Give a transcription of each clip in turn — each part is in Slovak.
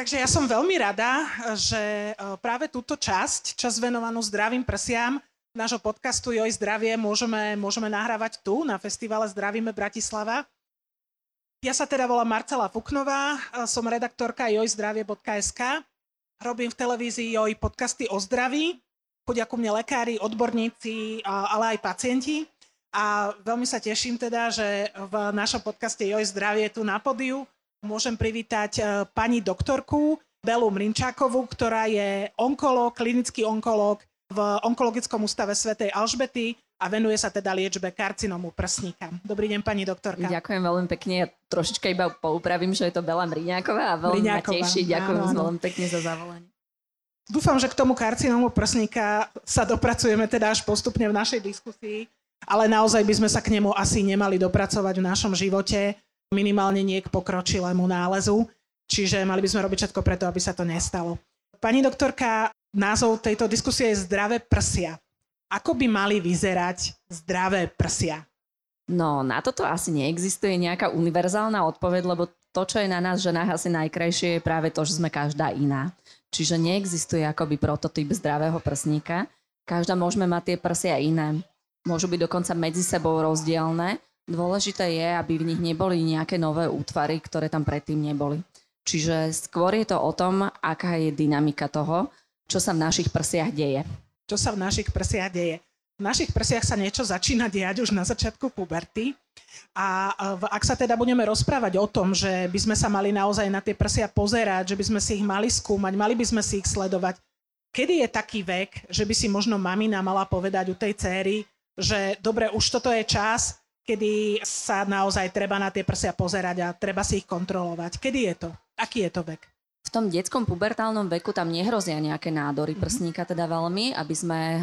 Takže ja som veľmi rada, že e, práve túto časť, čas venovanú zdravým prsiam, nášho podcastu Joj zdravie môžeme, môžeme nahrávať tu na festivale Zdravíme Bratislava. Ja sa teda volám Marcela Fuknová, e, som redaktorka jojzdravie.sk. Robím v televízii Joj podcasty o zdraví. Chodia ku mne lekári, odborníci, ale aj pacienti. A veľmi sa teším teda, že v našom podcaste Joj zdravie tu na podiu môžem privítať e, pani doktorku Belu Mrinčákovú, ktorá je onkolog, klinický onkolog v Onkologickom ústave svätej Alžbety a venuje sa teda liečbe karcinomu prsníka. Dobrý deň, pani doktorka. Ďakujem veľmi pekne. Ja trošička iba poupravím, že je to Bela Mriňáková a veľmi Mriňáková. ma teší. Ďakujem áno, áno. veľmi pekne za zavolanie. Dúfam, že k tomu karcinomu prsníka sa dopracujeme teda až postupne v našej diskusii, ale naozaj by sme sa k nemu asi nemali dopracovať v našom živote minimálne nie k pokročilému nálezu, čiže mali by sme robiť všetko preto, aby sa to nestalo. Pani doktorka, názov tejto diskusie je Zdravé prsia. Ako by mali vyzerať zdravé prsia? No, na toto asi neexistuje nejaká univerzálna odpoveď, lebo to, čo je na nás ženách asi najkrajšie, je práve to, že sme každá iná. Čiže neexistuje akoby prototyp zdravého prsníka. Každá môžeme mať tie prsia iné. Môžu byť dokonca medzi sebou rozdielne Dôležité je, aby v nich neboli nejaké nové útvary, ktoré tam predtým neboli. Čiže skôr je to o tom, aká je dynamika toho, čo sa v našich prsiach deje. Čo sa v našich prsiach deje? V našich prsiach sa niečo začína diať už na začiatku puberty. A ak sa teda budeme rozprávať o tom, že by sme sa mali naozaj na tie prsia pozerať, že by sme si ich mali skúmať, mali by sme si ich sledovať, kedy je taký vek, že by si možno mamina mala povedať u tej céry, že dobre, už toto je čas, kedy sa naozaj treba na tie prsia pozerať a treba si ich kontrolovať. Kedy je to? Aký je to vek? V tom detskom pubertálnom veku tam nehrozia nejaké nádory mhm. prsníka teda veľmi, aby sme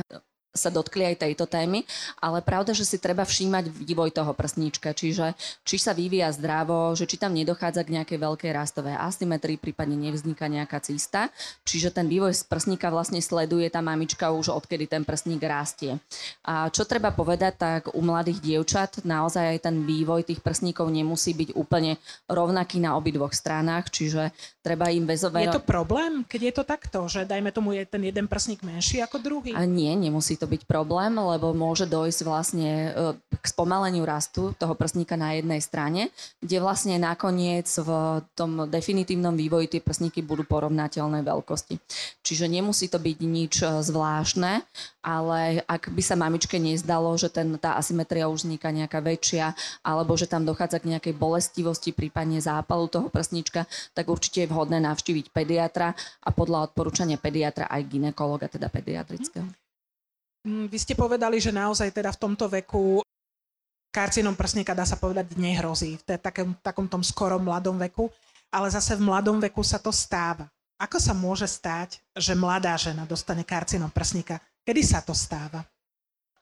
sa dotkli aj tejto témy, ale pravda, že si treba všímať vývoj toho prsníčka, čiže či sa vyvíja zdravo, že či tam nedochádza k nejakej veľkej rastovej asymetrii, prípadne nevzniká nejaká cista. Čiže ten vývoj z prsníka vlastne sleduje tá mamička už odkedy ten prsník rastie. A čo treba povedať, tak u mladých dievčat naozaj aj ten vývoj tých prsníkov nemusí byť úplne rovnaký na obidvoch stranách, čiže treba im väzové... Je to problém, keď je to takto, že dajme tomu je ten jeden prsník menší ako druhý? A nie, nemusí to byť problém, lebo môže dojsť vlastne e, k spomaleniu rastu toho prsníka na jednej strane, kde vlastne nakoniec v tom definitívnom vývoji tie prsníky budú porovnateľnej veľkosti. Čiže nemusí to byť nič e, zvláštne, ale ak by sa mamičke nezdalo, že ten, tá asymetria už vzniká nejaká väčšia, alebo že tam dochádza k nejakej bolestivosti, prípadne zápalu toho prsníčka, tak určite je vhodné navštíviť pediatra a podľa odporúčania pediatra aj ginekologa, teda pediatrického. Mm, vy ste povedali, že naozaj teda v tomto veku karcinom prsníka dá sa povedať nehrozí v takom, takom tom skorom mladom veku, ale zase v mladom veku sa to stáva. Ako sa môže stať, že mladá žena dostane karcinom prsníka? Kedy sa to stáva?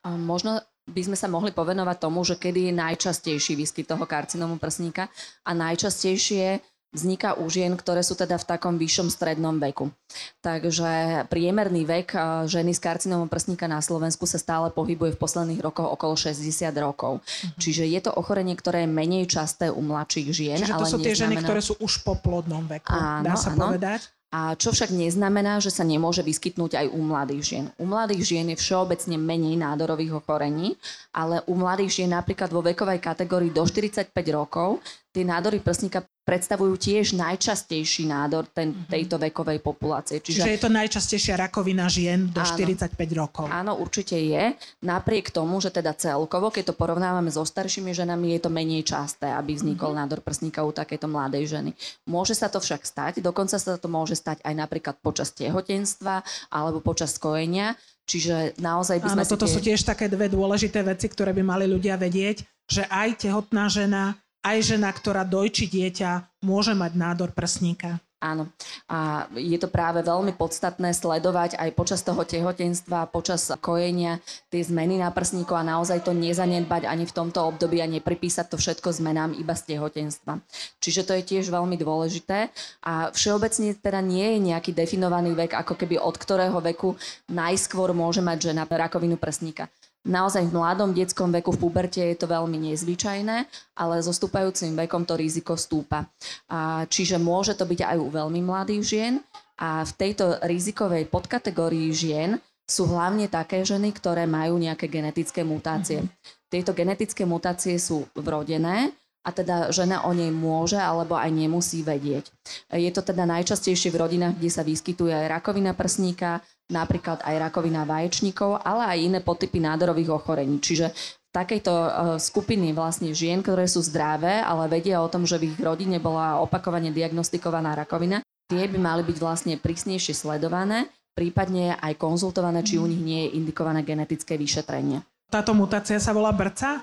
Možno by sme sa mohli povenovať tomu, že kedy je najčastejší výskyt toho karcinomu prsníka a najčastejšie vzniká u žien, ktoré sú teda v takom vyššom strednom veku. Takže priemerný vek eh, ženy s karcinomom prsníka na Slovensku sa stále pohybuje v posledných rokoch okolo 60 rokov. Mm-hmm. Čiže je to ochorenie, ktoré je menej časté u mladších žien. Čiže to ale sú tie ženy, ktoré sú už po plodnom veku, áno, dá sa áno. povedať? A čo však neznamená, že sa nemôže vyskytnúť aj u mladých žien. U mladých žien je všeobecne menej nádorových ochorení, ale u mladých žien napríklad vo vekovej kategórii do 45 rokov tie nádory prsníka predstavujú tiež najčastejší nádor ten, mhm. tejto vekovej populácie. Čiže, Čiže je to najčastejšia rakovina žien do áno, 45 rokov. Áno, určite je. Napriek tomu, že teda celkovo, keď to porovnávame so staršími ženami, je to menej časté, aby vznikol mm-hmm. nádor prsníka u takéto mladej ženy. Môže sa to však stať, dokonca sa to môže stať aj napríklad počas tehotenstva alebo počas kojenia. Čiže naozaj by sme Áno, toto tie... sú tiež také dve dôležité veci, ktoré by mali ľudia vedieť, že aj tehotná žena aj žena, ktorá dojčí dieťa, môže mať nádor prsníka. Áno. A je to práve veľmi podstatné sledovať aj počas toho tehotenstva, počas kojenia tie zmeny na prsníku a naozaj to nezanedbať ani v tomto období a nepripísať to všetko zmenám iba z tehotenstva. Čiže to je tiež veľmi dôležité a všeobecne teda nie je nejaký definovaný vek, ako keby od ktorého veku najskôr môže mať žena rakovinu prsníka Naozaj v mladom detskom veku v puberte je to veľmi nezvyčajné, ale so stúpajúcim vekom to riziko stúpa. A, čiže môže to byť aj u veľmi mladých žien a v tejto rizikovej podkategórii žien sú hlavne také ženy, ktoré majú nejaké genetické mutácie. Mm-hmm. Tieto genetické mutácie sú vrodené, a teda žena o nej môže alebo aj nemusí vedieť. Je to teda najčastejšie v rodinách, kde sa vyskytuje aj rakovina prsníka, napríklad aj rakovina vaječníkov, ale aj iné potypy nádorových ochorení. Čiže takejto uh, skupiny vlastne žien, ktoré sú zdravé, ale vedia o tom, že v ich rodine bola opakovane diagnostikovaná rakovina, tie by mali byť vlastne prísnejšie sledované, prípadne aj konzultované, či u nich nie je indikované genetické vyšetrenie. Táto mutácia sa volá BRCA?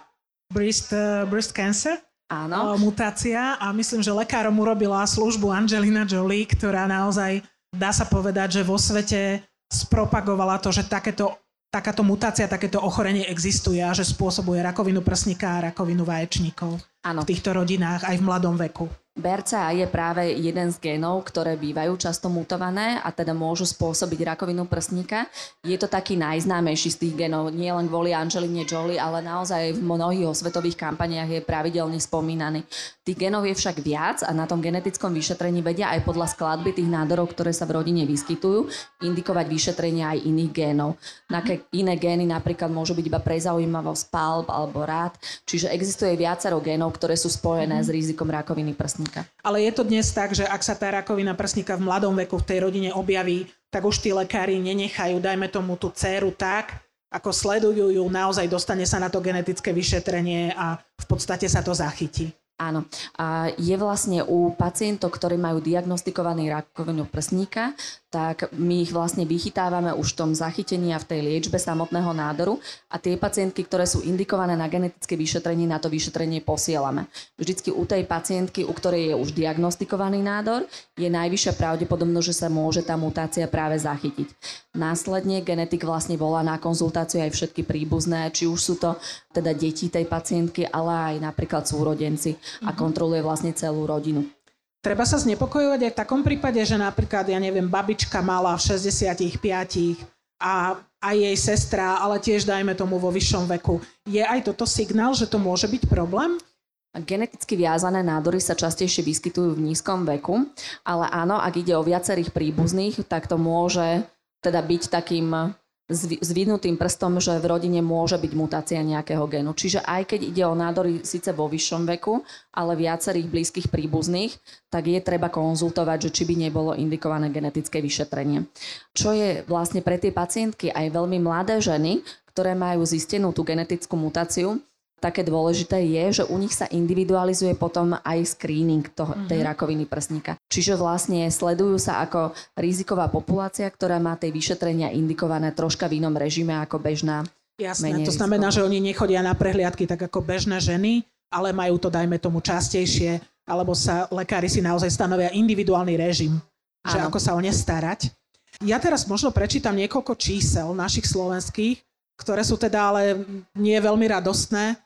Breast, uh, breast cancer? Áno. mutácia a myslím, že lekárom urobila službu Angelina Jolie, ktorá naozaj, dá sa povedať, že vo svete spropagovala to, že takéto, takáto mutácia, takéto ochorenie existuje a že spôsobuje rakovinu prsníka a rakovinu vaječníkov Áno. v týchto rodinách aj v mladom veku. BRCA je práve jeden z génov, ktoré bývajú často mutované a teda môžu spôsobiť rakovinu prsníka. Je to taký najznámejší z tých génov, nie len kvôli Angeline Jolie, ale naozaj v mnohých osvetových kampaniách je pravidelne spomínaný. Tých génov je však viac a na tom genetickom vyšetrení vedia aj podľa skladby tých nádorov, ktoré sa v rodine vyskytujú, indikovať vyšetrenie aj iných génov. Naké iné gény napríklad môžu byť iba prezaujímavosť, palb alebo rád. Čiže existuje viacero génov, ktoré sú spojené s rizikom rakoviny prsníka prsníka. Ale je to dnes tak, že ak sa tá rakovina prsníka v mladom veku v tej rodine objaví, tak už tí lekári nenechajú, dajme tomu tú dceru tak, ako sledujú ju, naozaj dostane sa na to genetické vyšetrenie a v podstate sa to zachytí. Áno. A je vlastne u pacientov, ktorí majú diagnostikovaný rakovinu prsníka, tak my ich vlastne vychytávame už v tom zachytení a v tej liečbe samotného nádoru a tie pacientky, ktoré sú indikované na genetické vyšetrenie, na to vyšetrenie posielame. Vždycky u tej pacientky, u ktorej je už diagnostikovaný nádor, je najvyššia pravdepodobnosť, že sa môže tá mutácia práve zachytiť. Následne genetik vlastne volá na konzultáciu aj všetky príbuzné, či už sú to teda deti tej pacientky, ale aj napríklad súrodenci a mhm. kontroluje vlastne celú rodinu. Treba sa znepokojovať aj v takom prípade, že napríklad, ja neviem, babička mala v 65 a aj jej sestra, ale tiež dajme tomu vo vyššom veku. Je aj toto signál, že to môže byť problém? Geneticky viazané nádory sa častejšie vyskytujú v nízkom veku, ale áno, ak ide o viacerých príbuzných, tak to môže teda byť takým zvidnutým prstom, že v rodine môže byť mutácia nejakého genu. Čiže aj keď ide o nádory síce vo vyššom veku, ale viacerých blízkych príbuzných, tak je treba konzultovať, že či by nebolo indikované genetické vyšetrenie. Čo je vlastne pre tie pacientky aj veľmi mladé ženy, ktoré majú zistenú tú genetickú mutáciu, také dôležité je, že u nich sa individualizuje potom aj screening toho, tej mhm. rakoviny prsníka. Čiže vlastne sledujú sa ako riziková populácia, ktorá má tej vyšetrenia indikované troška v inom režime ako bežná. Jasné, to znamená, riziková. že oni nechodia na prehliadky tak ako bežné ženy, ale majú to, dajme tomu, častejšie, alebo sa lekári si naozaj stanovia individuálny režim, ano. že ako sa o ne starať. Ja teraz možno prečítam niekoľko čísel našich slovenských, ktoré sú teda ale nie veľmi radostné.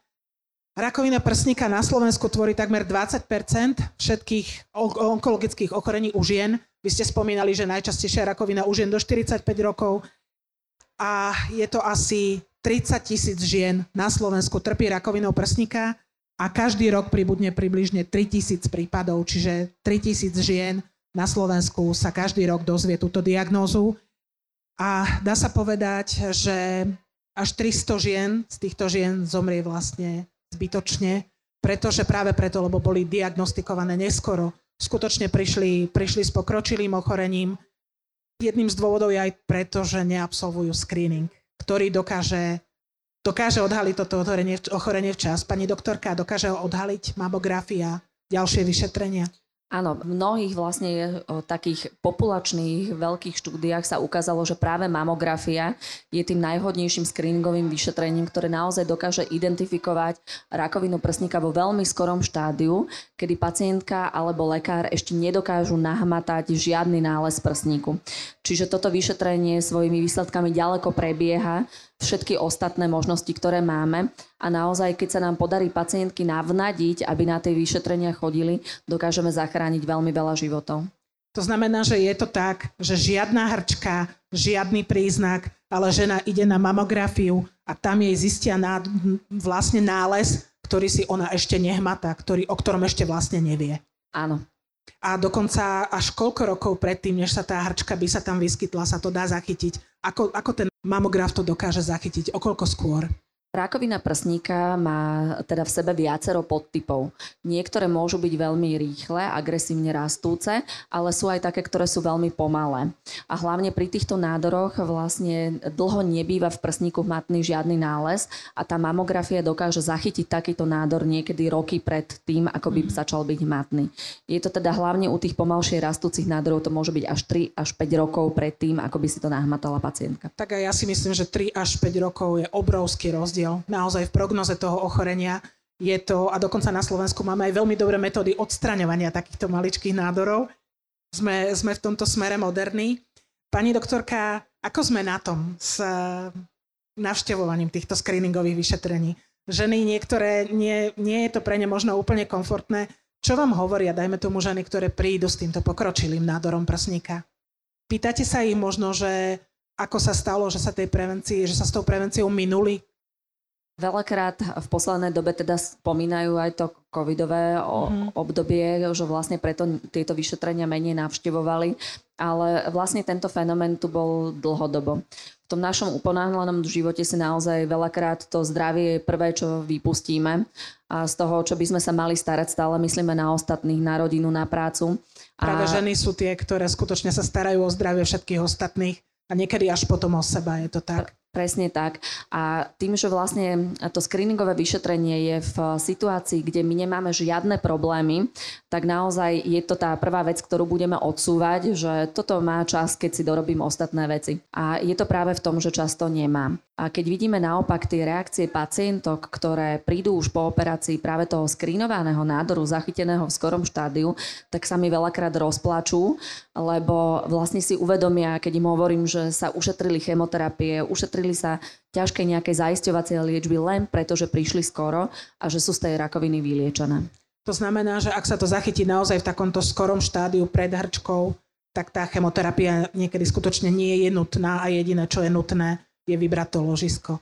Rakovina prsníka na Slovensku tvorí takmer 20% všetkých onkologických ochorení u žien. Vy ste spomínali, že najčastejšia rakovina u žien do 45 rokov a je to asi 30 tisíc žien na Slovensku trpí rakovinou prsníka a každý rok pribudne približne 3 tisíc prípadov, čiže 3 tisíc žien na Slovensku sa každý rok dozvie túto diagnózu. A dá sa povedať, že až 300 žien z týchto žien zomrie vlastne zbytočne, pretože práve preto, lebo boli diagnostikované neskoro, skutočne prišli, prišli s pokročilým ochorením. Jedným z dôvodov je aj preto, že neabsolvujú screening, ktorý dokáže, dokáže odhaliť toto ochorenie, ochorenie včas. Pani doktorka, dokáže ho odhaliť mamografia, ďalšie vyšetrenia? Áno, v mnohých vlastne takých populačných veľkých štúdiách sa ukázalo, že práve mamografia je tým najhodnejším screeningovým vyšetrením, ktoré naozaj dokáže identifikovať rakovinu prsníka vo veľmi skorom štádiu, kedy pacientka alebo lekár ešte nedokážu nahmatať žiadny nález prsníku. Čiže toto vyšetrenie svojimi výsledkami ďaleko prebieha všetky ostatné možnosti, ktoré máme a naozaj, keď sa nám podarí pacientky navnadiť, aby na tej vyšetrenia chodili, dokážeme zachrániť veľmi veľa životov. To znamená, že je to tak, že žiadna hrčka, žiadny príznak, ale žena ide na mamografiu a tam jej zistia ná, vlastne nález, ktorý si ona ešte nehmatá, ktorý, o ktorom ešte vlastne nevie. Áno. A dokonca až koľko rokov predtým, než sa tá hrčka by sa tam vyskytla, sa to dá zachytiť. Ako, ako ten mamograf to dokáže zachytiť? O koľko skôr? Rákovina prsníka má teda v sebe viacero podtypov. Niektoré môžu byť veľmi rýchle, agresívne rastúce, ale sú aj také, ktoré sú veľmi pomalé. A hlavne pri týchto nádoroch vlastne dlho nebýva v prsníku hmatný žiadny nález a tá mamografia dokáže zachytiť takýto nádor niekedy roky pred tým, ako by mm. začal byť hmatný. Je to teda hlavne u tých pomalšie rastúcich nádorov, to môže byť až 3 až 5 rokov pred tým, ako by si to nahmatala pacientka. Tak aj ja si myslím, že 3 až 5 rokov je obrovský rozdiel rozdiel naozaj v prognoze toho ochorenia. Je to, a dokonca na Slovensku máme aj veľmi dobré metódy odstraňovania takýchto maličkých nádorov. Sme, sme v tomto smere moderní. Pani doktorka, ako sme na tom s eh, navštevovaním týchto screeningových vyšetrení? Ženy niektoré, nie, nie je to pre ne možno úplne komfortné. Čo vám hovoria, dajme tomu ženy, ktoré prídu s týmto pokročilým nádorom prsníka? Pýtate sa ich možno, že ako sa stalo, že sa tej prevencii, že sa s tou prevenciou minuli, Veľakrát v poslednej dobe teda spomínajú aj to covidové mm-hmm. obdobie, že vlastne preto tieto vyšetrenia menej navštevovali, ale vlastne tento fenomén tu bol dlhodobo. V tom našom uponáhľanom živote si naozaj veľakrát to zdravie je prvé, čo vypustíme a z toho, čo by sme sa mali starať, stále myslíme na ostatných, na rodinu, na prácu. Práve a... ženy sú tie, ktoré skutočne sa starajú o zdravie všetkých ostatných a niekedy až potom o seba, je to tak. Presne tak. A tým, že vlastne to screeningové vyšetrenie je v situácii, kde my nemáme žiadne problémy, tak naozaj je to tá prvá vec, ktorú budeme odsúvať, že toto má čas, keď si dorobím ostatné veci. A je to práve v tom, že často nemám. A keď vidíme naopak tie reakcie pacientok, ktoré prídu už po operácii práve toho screenovaného nádoru zachyteného v skorom štádiu, tak sa mi veľakrát rozplačú, lebo vlastne si uvedomia, keď im hovorím, že sa ušetrili chemoterapie, ušetrili zúčastnili sa ťažkej nejakej zaisťovacej liečby len preto, že prišli skoro a že sú z tej rakoviny vyliečené. To znamená, že ak sa to zachytí naozaj v takomto skorom štádiu pred hrčkou, tak tá chemoterapia niekedy skutočne nie je nutná a jediné, čo je nutné, je vybrať to ložisko.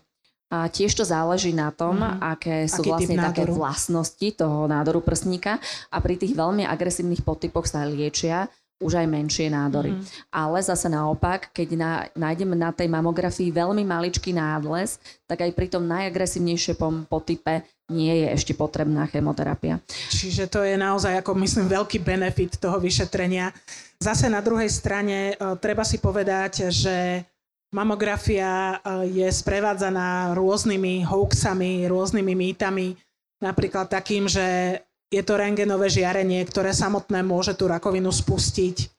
A tiež to záleží na tom, mm. aké sú Aký vlastne také vlastnosti toho nádoru prsníka a pri tých veľmi agresívnych podtypoch sa liečia už aj menšie nádory. Mm. Ale zase naopak, keď na, nájdeme na tej mamografii veľmi maličký nádles, tak aj pri tom najagresívnejšom potype nie je ešte potrebná chemoterapia. Čiže to je naozaj, ako myslím, veľký benefit toho vyšetrenia. Zase na druhej strane e, treba si povedať, že mamografia e, je sprevádzaná rôznymi hoaxami, rôznymi mýtami, napríklad takým, že je to rengenové žiarenie, ktoré samotné môže tú rakovinu spustiť,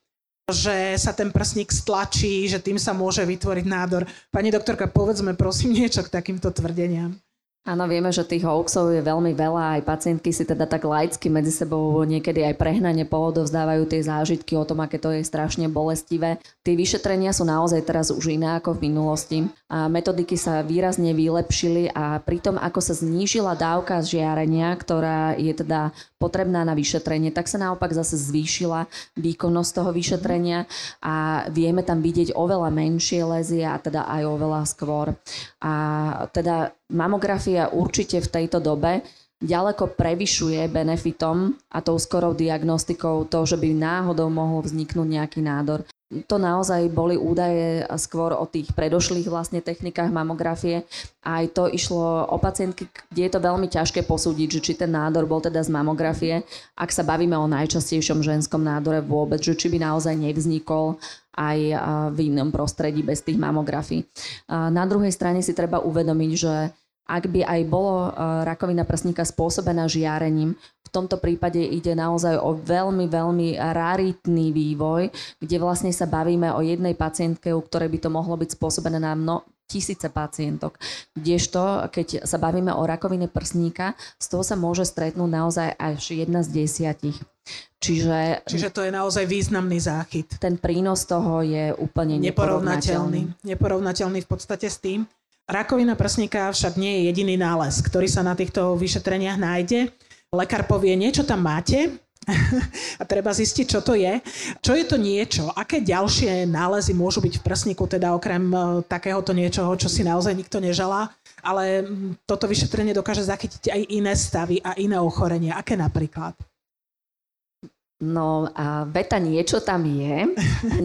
že sa ten prsník stlačí, že tým sa môže vytvoriť nádor. Pani doktorka, povedzme prosím niečo k takýmto tvrdeniam. Áno, vieme, že tých hoaxov je veľmi veľa, aj pacientky si teda tak laicky medzi sebou niekedy aj prehnane pohodovzdávajú tie zážitky o tom, aké to je strašne bolestivé. Tie vyšetrenia sú naozaj teraz už iné ako v minulosti. A metodiky sa výrazne vylepšili a pri tom, ako sa znížila dávka žiarenia, ktorá je teda potrebná na vyšetrenie, tak sa naopak zase zvýšila výkonnosť toho vyšetrenia a vieme tam vidieť oveľa menšie lezie a teda aj oveľa skôr. A teda mamografia určite v tejto dobe ďaleko prevyšuje benefitom a tou skorou diagnostikou to, že by náhodou mohol vzniknúť nejaký nádor. To naozaj boli údaje skôr o tých predošlých vlastne technikách mamografie. Aj to išlo o pacientky, kde je to veľmi ťažké posúdiť, že či ten nádor bol teda z mamografie, ak sa bavíme o najčastejšom ženskom nádore vôbec, že či by naozaj nevznikol aj v inom prostredí bez tých mamografií. Na druhej strane si treba uvedomiť, že ak by aj bolo rakovina prsníka spôsobená žiarením, v tomto prípade ide naozaj o veľmi, veľmi raritný vývoj, kde vlastne sa bavíme o jednej pacientke, u ktorej by to mohlo byť spôsobené na mno, tisíce pacientok. Kdežto, keď sa bavíme o rakovine prsníka, z toho sa môže stretnúť naozaj až jedna z desiatich. Čiže, Čiže to je naozaj významný záchyt. Ten prínos toho je úplne neporovnateľný. Neporovnateľný v podstate s tým. Rakovina prsníka však nie je jediný nález, ktorý sa na týchto vyšetreniach nájde. Lekár povie, niečo tam máte, a treba zistiť, čo to je. Čo je to niečo? Aké ďalšie nálezy môžu byť v prsníku, teda okrem e, takéhoto niečoho, čo si naozaj nikto neželá? Ale toto vyšetrenie dokáže zachytiť aj iné stavy a iné ochorenia. Aké napríklad? No a veta niečo tam je.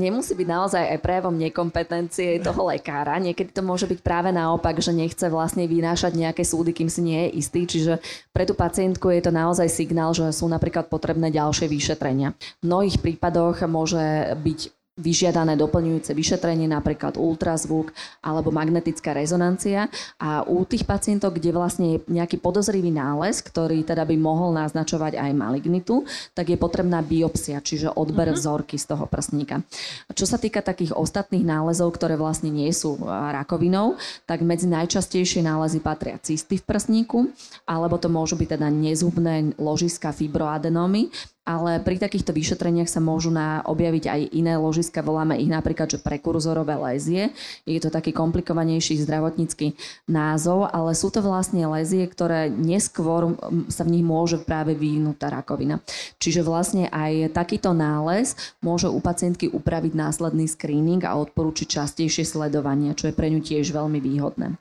Nemusí byť naozaj aj prejavom nekompetencie toho lekára. Niekedy to môže byť práve naopak, že nechce vlastne vynášať nejaké súdy, kým si nie je istý. Čiže pre tú pacientku je to naozaj signál, že sú napríklad potrebné ďalšie vyšetrenia. V mnohých prípadoch môže byť vyžiadané doplňujúce vyšetrenie, napríklad ultrazvuk alebo magnetická rezonancia. A u tých pacientov, kde vlastne je nejaký podozrivý nález, ktorý teda by mohol naznačovať aj malignitu, tak je potrebná biopsia, čiže odber uh-huh. vzorky z toho prsníka. Čo sa týka takých ostatných nálezov, ktoré vlastne nie sú rakovinou, tak medzi najčastejšie nálezy patria cysty v prsníku, alebo to môžu byť teda nezhubné ložiska fibroadenómy, ale pri takýchto vyšetreniach sa môžu na, objaviť aj iné ložiska, voláme ich napríklad, že prekurzorové lézie. Je to taký komplikovanejší zdravotnícky názov, ale sú to vlastne lézie, ktoré neskôr sa v nich môže práve vyvinúť tá rakovina. Čiže vlastne aj takýto nález môže u pacientky upraviť následný screening a odporúčiť častejšie sledovanie, čo je pre ňu tiež veľmi výhodné.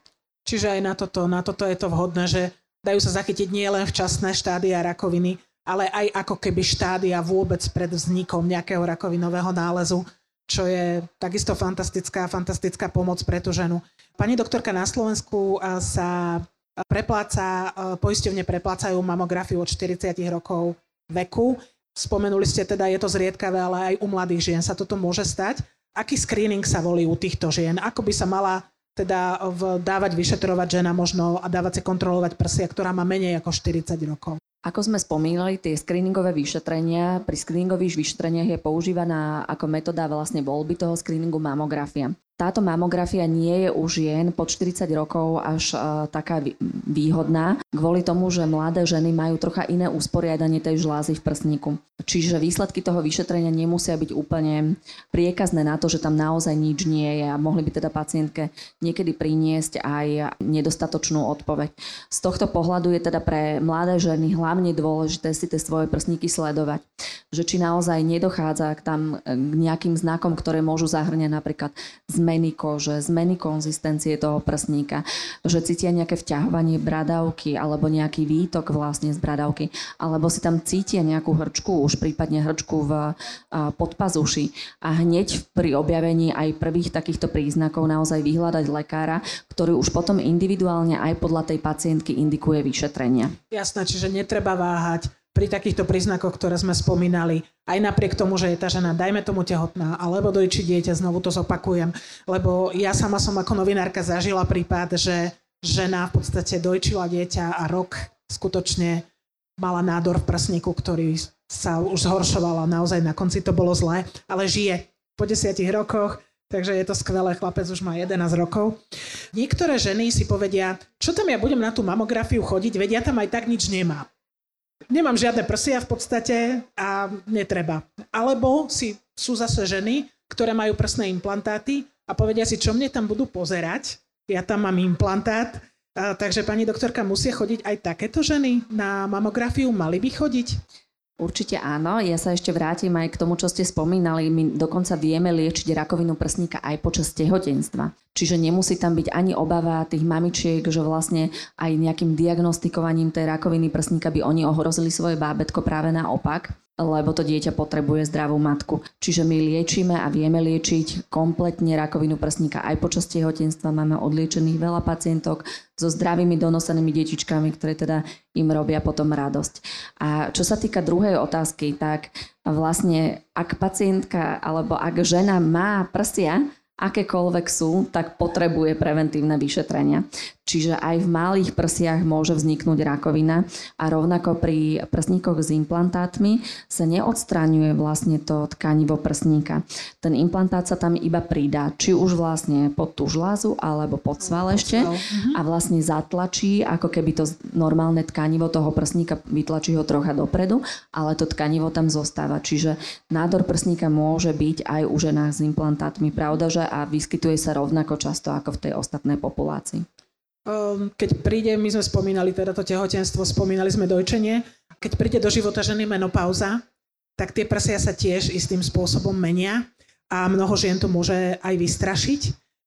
Čiže aj na toto, na toto je to vhodné, že dajú sa zachytiť nielen včasné štádia rakoviny, ale aj ako keby štádia vôbec pred vznikom nejakého rakovinového nálezu, čo je takisto fantastická, fantastická pomoc pre tú ženu. Pani doktorka, na Slovensku sa prepláca, poisťovne preplácajú mamografiu od 40 rokov veku. Spomenuli ste teda, je to zriedkavé, ale aj u mladých žien sa toto môže stať. Aký screening sa volí u týchto žien? Ako by sa mala teda dávať vyšetrovať žena možno a dávať si kontrolovať prsia, ktorá má menej ako 40 rokov? Ako sme spomínali, tie screeningové vyšetrenia, pri screeningových vyšetreniach je používaná ako metóda vlastne voľby toho screeningu mamografia. Táto mamografia nie je u žien pod 40 rokov až uh, taká výhodná, kvôli tomu, že mladé ženy majú trocha iné usporiadanie tej žlázy v prsníku. Čiže výsledky toho vyšetrenia nemusia byť úplne priekazné na to, že tam naozaj nič nie je a mohli by teda pacientke niekedy priniesť aj nedostatočnú odpoveď. Z tohto pohľadu je teda pre mladé ženy hlavne dôležité si tie svoje prsníky sledovať. Že či naozaj nedochádza k tam k nejakým znakom, ktoré môžu zahrňať napríklad zmenu zmeny kože, zmeny konzistencie toho prsníka, že cítia nejaké vťahovanie bradavky alebo nejaký výtok vlastne z bradavky, alebo si tam cítia nejakú hrčku, už prípadne hrčku v podpazuši a hneď pri objavení aj prvých takýchto príznakov naozaj vyhľadať lekára, ktorý už potom individuálne aj podľa tej pacientky indikuje vyšetrenia. Jasné, čiže netreba váhať pri takýchto príznakoch, ktoré sme spomínali, aj napriek tomu, že je tá žena, dajme tomu tehotná, alebo dojčí dieťa, znovu to zopakujem, lebo ja sama som ako novinárka zažila prípad, že žena v podstate dojčila dieťa a rok skutočne mala nádor v prsníku, ktorý sa už zhoršovala, naozaj na konci to bolo zlé, ale žije po desiatich rokoch, takže je to skvelé, chlapec už má 11 rokov. Niektoré ženy si povedia, čo tam ja budem na tú mamografiu chodiť, vedia ja tam aj tak nič nemám nemám žiadne prsia v podstate a netreba. Alebo si, sú zase ženy, ktoré majú prsné implantáty a povedia si, čo mne tam budú pozerať, ja tam mám implantát, a, takže pani doktorka, musia chodiť aj takéto ženy na mamografiu? Mali by chodiť? Určite áno. Ja sa ešte vrátim aj k tomu, čo ste spomínali. My dokonca vieme liečiť rakovinu prsníka aj počas tehotenstva. Čiže nemusí tam byť ani obava tých mamičiek, že vlastne aj nejakým diagnostikovaním tej rakoviny prsníka by oni ohrozili svoje bábetko práve naopak lebo to dieťa potrebuje zdravú matku. Čiže my liečíme a vieme liečiť kompletne rakovinu prsníka aj počas tehotenstva. Máme odliečených veľa pacientok so zdravými donosenými detičkami, ktoré teda im robia potom radosť. A čo sa týka druhej otázky, tak vlastne ak pacientka alebo ak žena má prsia, akékoľvek sú, tak potrebuje preventívne vyšetrenia. Čiže aj v malých prsiach môže vzniknúť rakovina a rovnako pri prsníkoch s implantátmi sa neodstraňuje vlastne to tkanivo prsníka. Ten implantát sa tam iba pridá, či už vlastne pod tú žlázu alebo pod sval ešte a vlastne zatlačí, ako keby to normálne tkanivo toho prsníka vytlačí ho trocha dopredu, ale to tkanivo tam zostáva. Čiže nádor prsníka môže byť aj u ženách s implantátmi. Pravda, že a vyskytuje sa rovnako často ako v tej ostatnej populácii. Ehm, keď príde, my sme spomínali teda to tehotenstvo, spomínali sme dojčenie, keď príde do života ženy menopauza, tak tie prsia sa tiež istým spôsobom menia a mnoho žien to môže aj vystrašiť.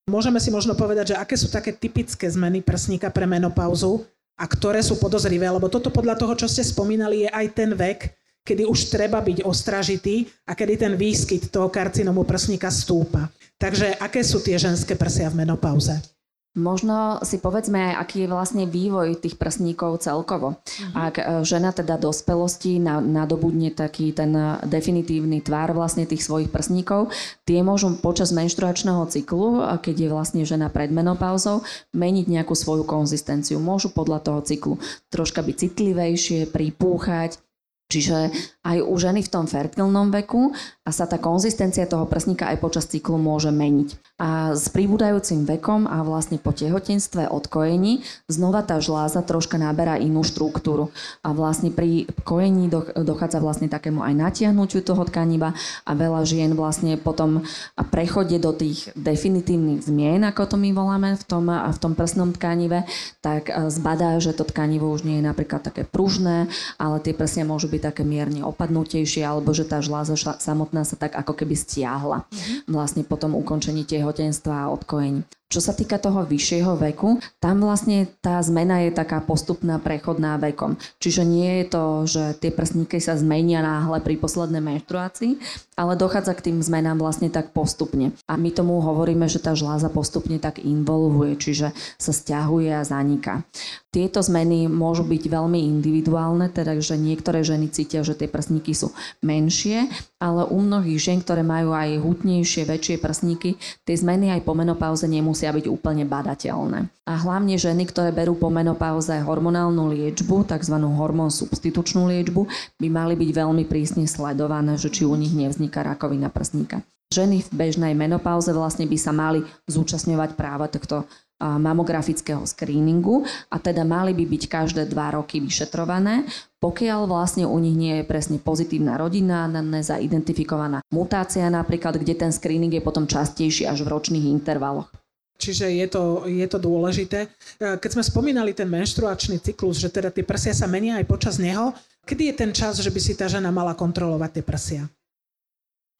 Môžeme si možno povedať, že aké sú také typické zmeny prsníka pre menopauzu a ktoré sú podozrivé, lebo toto podľa toho, čo ste spomínali, je aj ten vek, kedy už treba byť ostražitý a kedy ten výskyt toho karcinomu prsníka stúpa. Takže aké sú tie ženské prsia v menopauze? Možno si povedzme aký je vlastne vývoj tých prsníkov celkovo. Uh-huh. Ak e, žena teda dospelosti nadobudne taký ten e, definitívny tvár vlastne tých svojich prsníkov, tie môžu počas menštruačného cyklu, keď je vlastne žena pred menopauzou, meniť nejakú svoju konzistenciu. Môžu podľa toho cyklu troška byť citlivejšie, pripúchať, Čiže aj u ženy v tom fertilnom veku a sa tá konzistencia toho prsníka aj počas cyklu môže meniť. A s pribúdajúcim vekom a vlastne po tehotenstve od kojení znova tá žláza troška naberá inú štruktúru. A vlastne pri kojení dochádza vlastne takému aj natiahnutiu toho tkaniva a veľa žien vlastne potom prechode do tých definitívnych zmien, ako to my voláme v tom, v tom prsnom tkanive, tak zbadá, že to tkanivo už nie je napríklad také pružné, ale tie prsnia môžu byť také mierne opadnutejšie, alebo že tá žláza samotná sa tak ako keby stiahla mm-hmm. vlastne po tom ukončení tehotenstva a odkojení. Čo sa týka toho vyššieho veku, tam vlastne tá zmena je taká postupná, prechodná vekom. Čiže nie je to, že tie prsníky sa zmenia náhle pri poslednej menštruácii, ale dochádza k tým zmenám vlastne tak postupne. A my tomu hovoríme, že tá žláza postupne tak involvuje, čiže sa stiahuje a zaniká. Tieto zmeny môžu byť veľmi individuálne, teda že niektoré ženy cítia, že tie prsníky sú menšie, ale u mnohých žien, ktoré majú aj hutnejšie, väčšie prsníky, tie zmeny aj po menopauze nemusia musia byť úplne badateľné. A hlavne ženy, ktoré berú po menopauze hormonálnu liečbu, tzv. hormón substitučnú liečbu, by mali byť veľmi prísne sledované, že či u nich nevzniká rakovina prsníka. Ženy v bežnej menopauze vlastne by sa mali zúčastňovať práve tohto mamografického screeningu a teda mali by byť každé dva roky vyšetrované, pokiaľ vlastne u nich nie je presne pozitívna rodina, nezaidentifikovaná mutácia napríklad, kde ten screening je potom častejší až v ročných intervaloch. Čiže je to, je to dôležité. E, keď sme spomínali ten menštruačný cyklus, že teda tie prsia sa menia aj počas neho, kedy je ten čas, že by si tá žena mala kontrolovať tie prsia?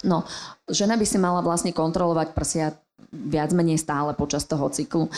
No, žena by si mala vlastne kontrolovať prsia viac menej stále počas toho cyklu.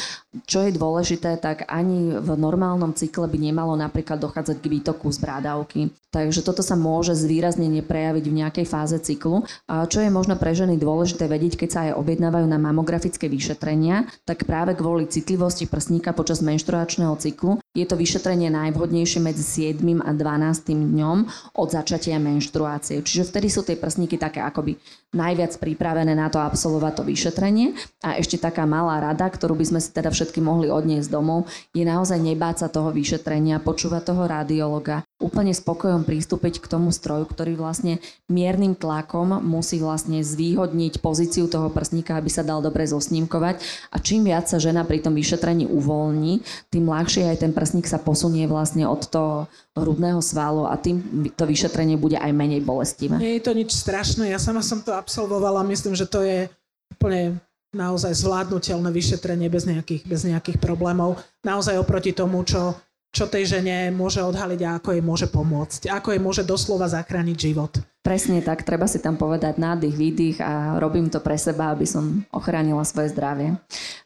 Čo je dôležité, tak ani v normálnom cykle by nemalo napríklad dochádzať k výtoku z brádavky. Takže toto sa môže zvýraznenie prejaviť v nejakej fáze cyklu. A čo je možno pre ženy dôležité vedieť, keď sa aj objednávajú na mamografické vyšetrenia, tak práve kvôli citlivosti prsníka počas menštruačného cyklu je to vyšetrenie najvhodnejšie medzi 7. a 12. dňom od začatia menštruácie. Čiže vtedy sú tie prsníky také akoby najviac pripravené na to absolvovať to vyšetrenie. A ešte taká malá rada, ktorú by sme si teda všetky mohli odniesť domov, je naozaj nebáť sa toho vyšetrenia, počúvať toho radiologa, úplne spokojom pristúpiť k tomu stroju, ktorý vlastne miernym tlakom musí vlastne zvýhodniť pozíciu toho prsníka, aby sa dal dobre zosnímkovať. A čím viac sa žena pri tom vyšetrení uvoľní, tým ľahšie aj ten prsník sa posunie vlastne od toho hrudného svalu a tým to vyšetrenie bude aj menej bolestivé. Nie je to nič strašné, ja sama som to absolvovala, myslím, že to je úplne naozaj zvládnutelné vyšetrenie bez nejakých, bez nejakých problémov. Naozaj oproti tomu, čo čo tej žene môže odhaliť a ako jej môže pomôcť. Ako jej môže doslova zachrániť život. Presne tak, treba si tam povedať nádych, výdych a robím to pre seba, aby som ochránila svoje zdravie.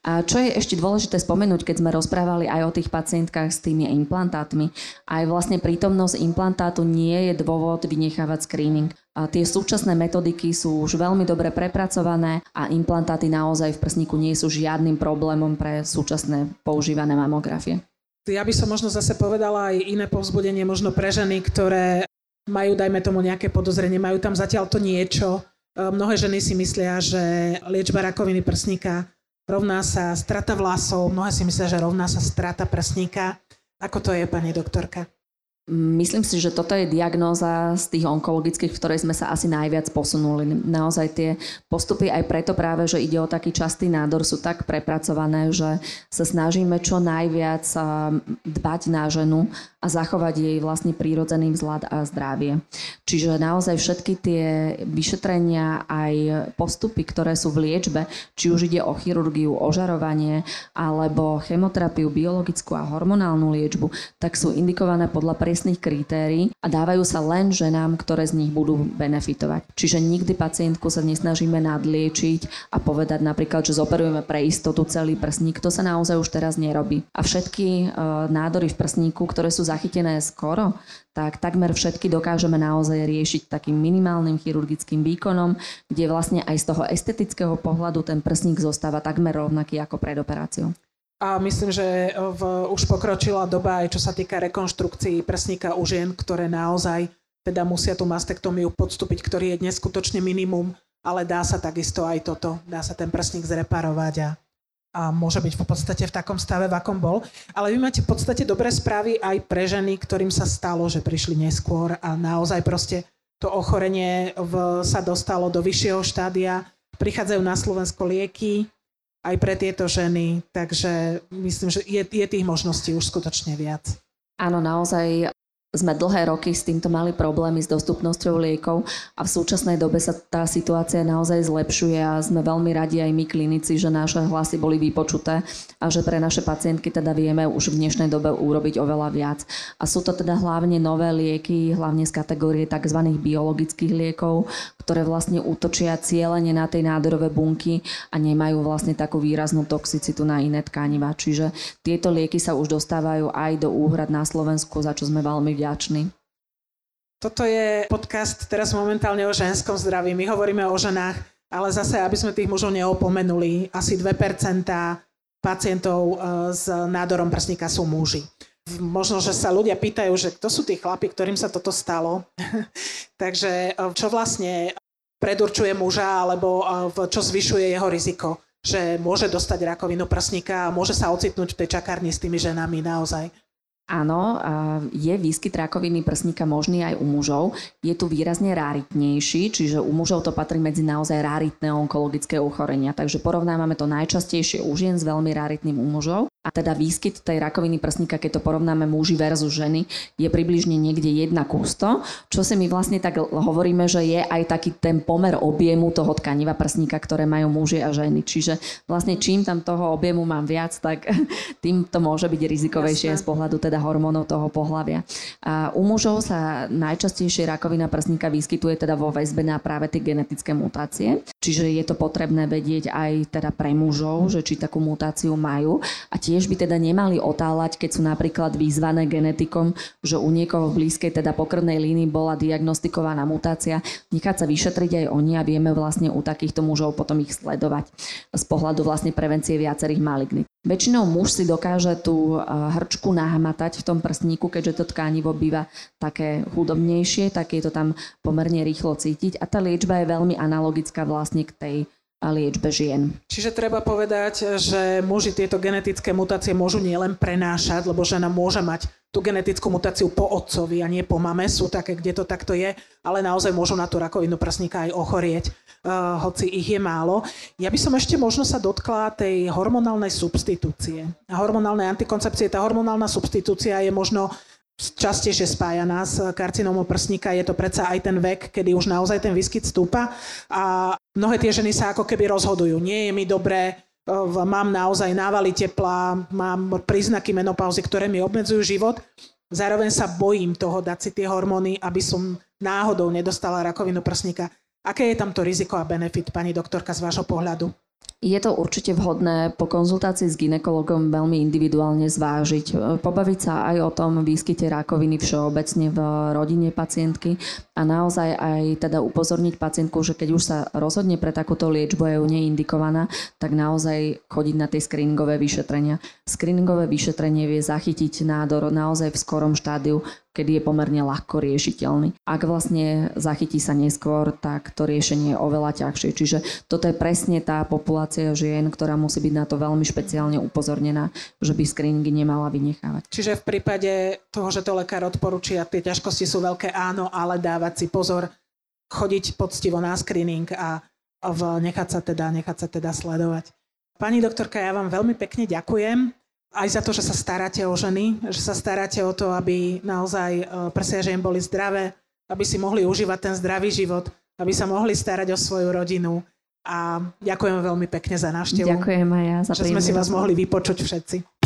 A čo je ešte dôležité spomenúť, keď sme rozprávali aj o tých pacientkách s tými implantátmi, aj vlastne prítomnosť implantátu nie je dôvod vynechávať screening. A tie súčasné metodiky sú už veľmi dobre prepracované a implantáty naozaj v prsníku nie sú žiadnym problémom pre súčasné používané mamografie. Ja by som možno zase povedala aj iné povzbudenie možno pre ženy, ktoré majú, dajme tomu, nejaké podozrenie, majú tam zatiaľ to niečo. E, mnohé ženy si myslia, že liečba rakoviny prsníka rovná sa strata vlasov, mnohé si myslia, že rovná sa strata prsníka. Ako to je, pani doktorka? Myslím si, že toto je diagnóza z tých onkologických, v ktorej sme sa asi najviac posunuli. Naozaj tie postupy aj preto práve, že ide o taký častý nádor, sú tak prepracované, že sa snažíme čo najviac dbať na ženu a zachovať jej vlastne prírodzený vzhľad a zdravie. Čiže naozaj všetky tie vyšetrenia aj postupy, ktoré sú v liečbe, či už ide o chirurgiu, ožarovanie alebo chemoterapiu, biologickú a hormonálnu liečbu, tak sú indikované podľa pres presných kritérií a dávajú sa len ženám, ktoré z nich budú benefitovať. Čiže nikdy pacientku sa nesnažíme nadliečiť a povedať napríklad, že zoperujeme pre istotu celý prsník. To sa naozaj už teraz nerobí. A všetky uh, nádory v prsníku, ktoré sú zachytené skoro, tak takmer všetky dokážeme naozaj riešiť takým minimálnym chirurgickým výkonom, kde vlastne aj z toho estetického pohľadu ten prsník zostáva takmer rovnaký ako pred operáciou. A myslím, že v, už pokročila doba aj čo sa týka rekonštrukcií prsníka u žien, ktoré naozaj teda musia tú mastektómiu podstúpiť, ktorý je dnes skutočne minimum, ale dá sa takisto aj toto, dá sa ten prsník zreparovať a, a môže byť v podstate v takom stave, v akom bol. Ale vy máte v podstate dobré správy aj pre ženy, ktorým sa stalo, že prišli neskôr a naozaj proste to ochorenie v, sa dostalo do vyššieho štádia. Prichádzajú na Slovensko lieky, aj pre tieto ženy, takže myslím, že je, je tých možností už skutočne viac. Áno, naozaj sme dlhé roky s týmto mali problémy s dostupnosťou liekov a v súčasnej dobe sa tá situácia naozaj zlepšuje a sme veľmi radi aj my klinici, že naše hlasy boli vypočuté a že pre naše pacientky teda vieme už v dnešnej dobe urobiť oveľa viac. A sú to teda hlavne nové lieky, hlavne z kategórie tzv. biologických liekov, ktoré vlastne útočia cieľene na tej nádorové bunky a nemajú vlastne takú výraznú toxicitu na iné tkaniva. Čiže tieto lieky sa už dostávajú aj do úhrad na Slovensku, za čo sme veľmi vďační. Toto je podcast teraz momentálne o ženskom zdraví. My hovoríme o ženách, ale zase, aby sme tých mužov neopomenuli, asi 2% pacientov e, s nádorom prsníka sú muži možno, že sa ľudia pýtajú, že kto sú tí chlapi, ktorým sa toto stalo. Takže e, čo vlastne predurčuje muža alebo e, čo zvyšuje jeho riziko, že môže dostať rakovinu prsníka a môže sa ocitnúť v tej čakárni s tými ženami naozaj. Áno, je výskyt rakoviny prsníka možný aj u mužov. Je tu výrazne raritnejší, čiže u mužov to patrí medzi naozaj raritné onkologické ochorenia. Takže porovnávame to najčastejšie u žien s veľmi raritným u mužov. A teda výskyt tej rakoviny prsníka, keď to porovnáme muži versus ženy, je približne niekde 1 ku 100, čo si my vlastne tak hovoríme, že je aj taký ten pomer objemu toho tkaniva prsníka, ktoré majú muži a ženy. Čiže vlastne čím tam toho objemu mám viac, tak tým to môže byť rizikovejšie Jasne. z pohľadu teda hormónov toho pohľavia. A u mužov sa najčastejšie rakovina prsníka vyskytuje teda vo väzbe na práve tie genetické mutácie. Čiže je to potrebné vedieť aj teda pre mužov, že či takú mutáciu majú. A tiež by teda nemali otáľať, keď sú napríklad vyzvané genetikom, že u niekoho v blízkej teda pokrvnej línii bola diagnostikovaná mutácia, nechať sa vyšetriť aj oni a vieme vlastne u takýchto mužov potom ich sledovať z pohľadu vlastne prevencie viacerých malignit. Väčšinou muž si dokáže tú hrčku nahmatať v tom prstníku, keďže to tkánivo býva také chudobnejšie, tak je to tam pomerne rýchlo cítiť a tá liečba je veľmi analogická vlastne k tej liečbe žien. Čiže treba povedať, že muži tieto genetické mutácie môžu nielen prenášať, lebo žena môže mať tú genetickú mutáciu po otcovi a nie po mame, sú také, kde to takto je, ale naozaj môžu na tú rakovinu prsníka aj ochorieť, uh, hoci ich je málo. Ja by som ešte možno sa dotkla tej hormonálnej substitúcie. A hormonálnej antikoncepcie, tá hormonálna substitúcia je možno častejšie spájaná s karcinómom prsníka. Je to predsa aj ten vek, kedy už naozaj ten výskyt stúpa a mnohé tie ženy sa ako keby rozhodujú. Nie je mi dobré, mám naozaj návaly tepla, mám príznaky menopauzy, ktoré mi obmedzujú život. Zároveň sa bojím toho dať si tie hormóny, aby som náhodou nedostala rakovinu prsníka. Aké je tam to riziko a benefit, pani doktorka, z vášho pohľadu? Je to určite vhodné po konzultácii s ginekologom veľmi individuálne zvážiť. Pobaviť sa aj o tom výskyte rakoviny všeobecne v rodine pacientky a naozaj aj teda upozorniť pacientku, že keď už sa rozhodne pre takúto liečbu a je u nej indikovaná, tak naozaj chodiť na tie screeningové vyšetrenia. Screeningové vyšetrenie vie zachytiť nádor naozaj v skorom štádiu, kedy je pomerne ľahko riešiteľný. Ak vlastne zachytí sa neskôr, tak to riešenie je oveľa ťažšie. Čiže toto je presne tá populácia žien, ktorá musí byť na to veľmi špeciálne upozornená, že by screeningy nemala vynechávať. Čiže v prípade toho, že to lekár odporúči a tie ťažkosti sú veľké, áno, ale dávať si pozor, chodiť poctivo na screening a v, nechať, sa teda, nechať sa teda sledovať. Pani doktorka, ja vám veľmi pekne ďakujem aj za to, že sa staráte o ženy, že sa staráte o to, aby naozaj e, prsia žien boli zdravé, aby si mohli užívať ten zdravý život, aby sa mohli starať o svoju rodinu. A ďakujem veľmi pekne za návštevu. Ďakujem aj ja za Že sme si vás mohli vypočuť všetci.